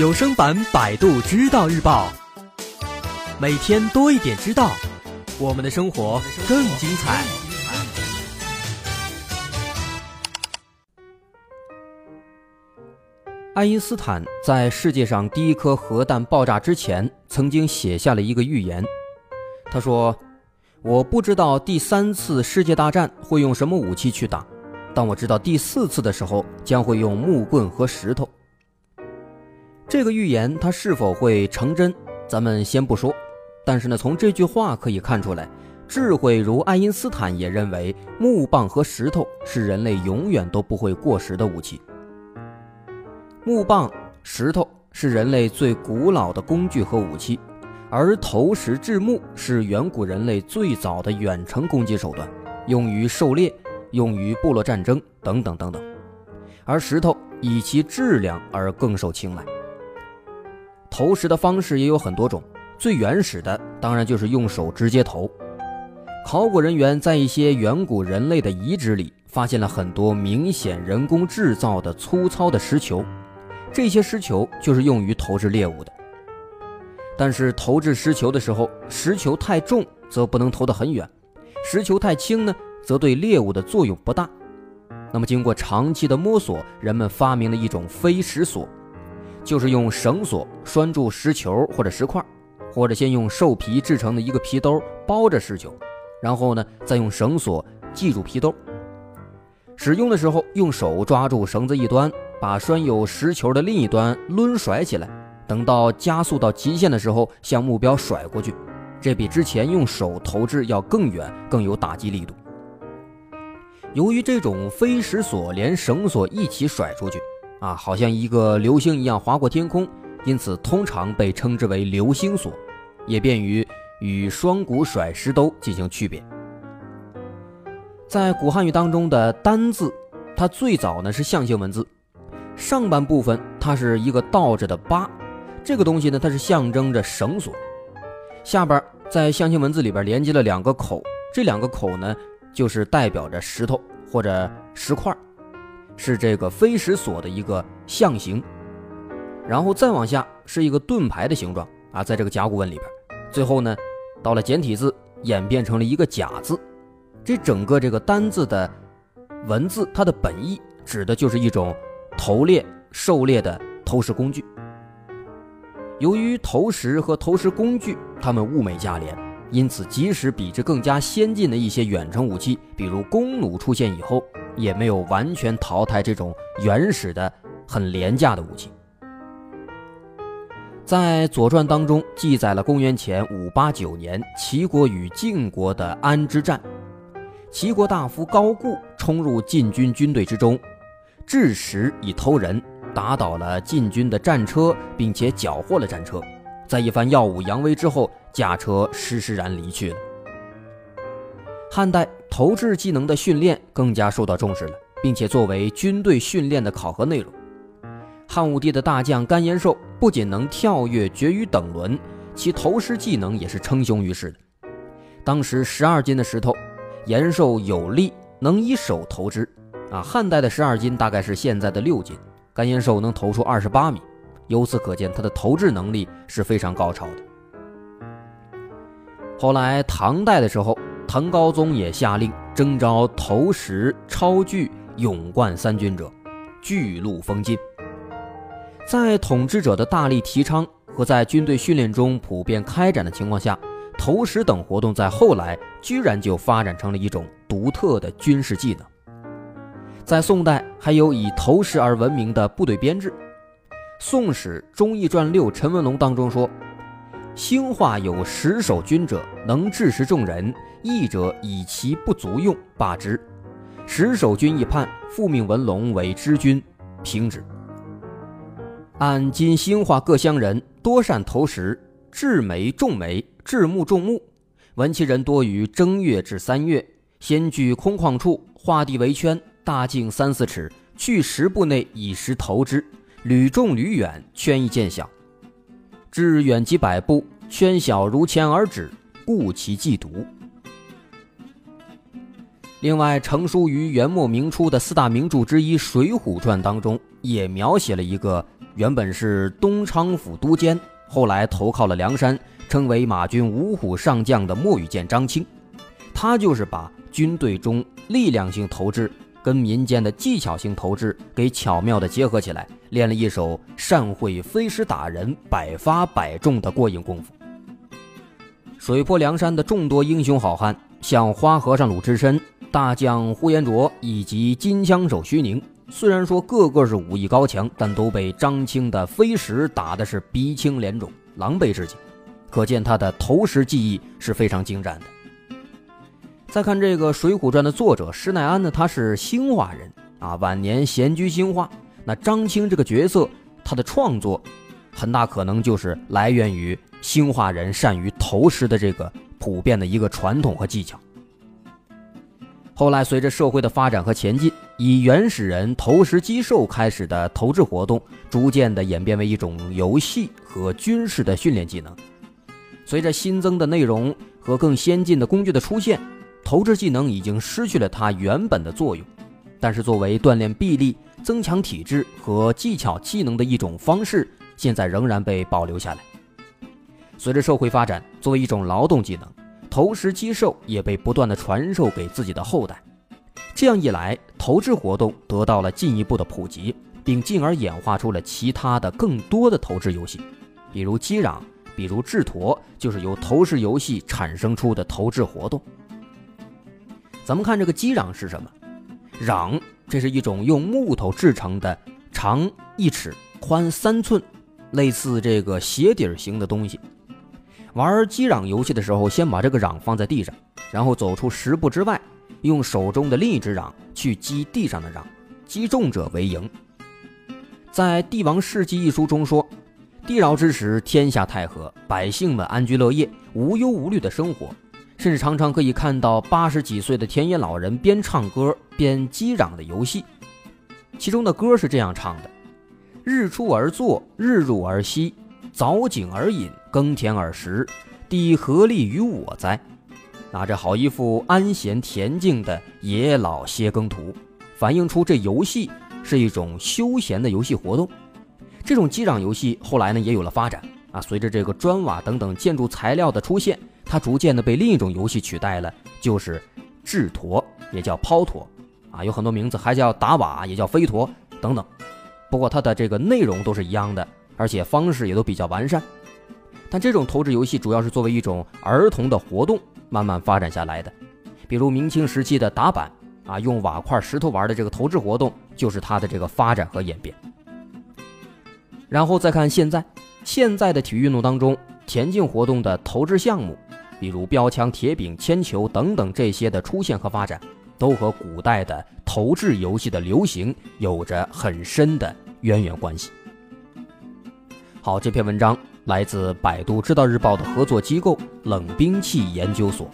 有声版《百度知道日报》，每天多一点知道，我们的生活更精彩。爱因斯坦在世界上第一颗核弹爆炸之前，曾经写下了一个预言。他说：“我不知道第三次世界大战会用什么武器去打，但我知道第四次的时候将会用木棍和石头。”这个预言它是否会成真，咱们先不说。但是呢，从这句话可以看出来，智慧如爱因斯坦也认为木棒和石头是人类永远都不会过时的武器。木棒、石头是人类最古老的工具和武器，而投石制木是远古人类最早的远程攻击手段，用于狩猎，用于部落战争等等等等。而石头以其质量而更受青睐。投石的方式也有很多种，最原始的当然就是用手直接投。考古人员在一些远古人类的遗址里发现了很多明显人工制造的粗糙的石球。这些石球就是用于投掷猎物的，但是投掷石球的时候，石球太重则不能投得很远，石球太轻呢，则对猎物的作用不大。那么经过长期的摸索，人们发明了一种飞石锁，就是用绳索拴住石球或者石块，或者先用兽皮制成的一个皮兜包着石球，然后呢再用绳索系住皮兜。使用的时候，用手抓住绳子一端。把拴有石球的另一端抡甩起来，等到加速到极限的时候，向目标甩过去，这比之前用手投掷要更远，更有打击力度。由于这种飞石索连绳索一起甩出去，啊，好像一个流星一样划过天空，因此通常被称之为流星锁，也便于与双股甩石兜进行区别。在古汉语当中的“单”字，它最早呢是象形文字。上半部分它是一个倒着的八，这个东西呢，它是象征着绳索。下边在象形文字里边连接了两个口，这两个口呢，就是代表着石头或者石块，是这个飞石锁的一个象形。然后再往下是一个盾牌的形状啊，在这个甲骨文里边，最后呢，到了简体字演变成了一个甲字。这整个这个单字的文字，它的本意指的就是一种。投猎、狩猎的投石工具。由于投石和投石工具，它们物美价廉，因此即使比这更加先进的一些远程武器，比如弓弩出现以后，也没有完全淘汰这种原始的、很廉价的武器。在《左传》当中记载了公元前五八九年齐国与晋国的安之战，齐国大夫高固冲入晋军军队之中。致使以偷人，打倒了晋军的战车，并且缴获了战车。在一番耀武扬威之后，驾车施施然离去了。汉代投掷技能的训练更加受到重视了，并且作为军队训练的考核内容。汉武帝的大将甘延寿不仅能跳跃绝于等轮，其投石技能也是称雄于世的。当时十二斤的石头，延寿有力，能以手投掷。啊，汉代的十二斤大概是现在的六斤，甘延寿能投出二十八米，由此可见他的投掷能力是非常高超的。后来唐代的时候，唐高宗也下令征召投石、超巨、勇冠三军者，巨鹿封禁。在统治者的大力提倡和在军队训练中普遍开展的情况下，投石等活动在后来居然就发展成了一种独特的军事技能。在宋代，还有以投石而闻名的部队编制，《宋史·忠义传》六陈文龙当中说：“兴化有石守军者，能制石众人，义者以其不足用，罢之。石守军一叛，复命文龙为知军，平之。”按今兴化各乡人多善投石，制煤重煤，制木重木，闻其人多于正月至三月，先居空旷处，画地为圈。大径三四尺，去十步内以石投之，屡重屡远，圈亦渐小。至远及百步，圈小如前而止，故其计独。另外，成书于元末明初的四大名著之一《水浒传》当中，也描写了一个原本是东昌府都监，后来投靠了梁山，称为马军五虎上将的墨羽剑张清。他就是把军队中力量性投掷跟民间的技巧性投掷给巧妙的结合起来，练了一手善会飞石打人、百发百中的过硬功夫。水泊梁山的众多英雄好汉，像花和尚鲁智深、大将呼延灼以及金枪手徐宁，虽然说个个是武艺高强，但都被张青的飞石打的是鼻青脸肿、狼狈至极，可见他的投石技艺是非常精湛的。再看这个《水浒传》的作者施耐庵呢，他是兴化人啊，晚年闲居兴化。那张青这个角色，他的创作很大可能就是来源于兴化人善于投石的这个普遍的一个传统和技巧。后来随着社会的发展和前进，以原始人投石击兽开始的投掷活动，逐渐的演变为一种游戏和军事的训练技能。随着新增的内容和更先进的工具的出现。投掷技能已经失去了它原本的作用，但是作为锻炼臂力、增强体质和技巧技能的一种方式，现在仍然被保留下来。随着社会发展，作为一种劳动技能，投石击兽也被不断的传授给自己的后代。这样一来，投掷活动得到了进一步的普及，并进而演化出了其他的更多的投掷游戏，比如击壤，比如掷陀，就是由投掷游戏产生出的投掷活动。咱们看这个击壤是什么？壤，这是一种用木头制成的，长一尺，宽三寸，类似这个鞋底儿型的东西。玩击壤游戏的时候，先把这个壤放在地上，然后走出十步之外，用手中的另一只壤去击地上的壤，击中者为赢。在《帝王世纪》一书中说，地扰之时，天下太和，百姓们安居乐业，无忧无虑的生活。甚至常常可以看到八十几岁的田野老人边唱歌边击壤的游戏，其中的歌是这样唱的：“日出而作，日入而息，早井而饮，耕田而食，地何利于我哉？”啊，这好一副安闲恬静的野老歇耕图，反映出这游戏是一种休闲的游戏活动。这种击壤游戏后来呢也有了发展啊，随着这个砖瓦等等建筑材料的出现。它逐渐的被另一种游戏取代了，就是掷陀，也叫抛陀，啊，有很多名字，还叫打瓦，也叫飞陀等等。不过它的这个内容都是一样的，而且方式也都比较完善。但这种投掷游戏主要是作为一种儿童的活动慢慢发展下来的。比如明清时期的打板，啊，用瓦块、石头玩的这个投掷活动，就是它的这个发展和演变。然后再看现在，现在的体育运动当中，田径活动的投掷项目。比如标枪、铁饼、铅球等等这些的出现和发展，都和古代的投掷游戏的流行有着很深的渊源关系。好，这篇文章来自百度知道日报的合作机构冷兵器研究所。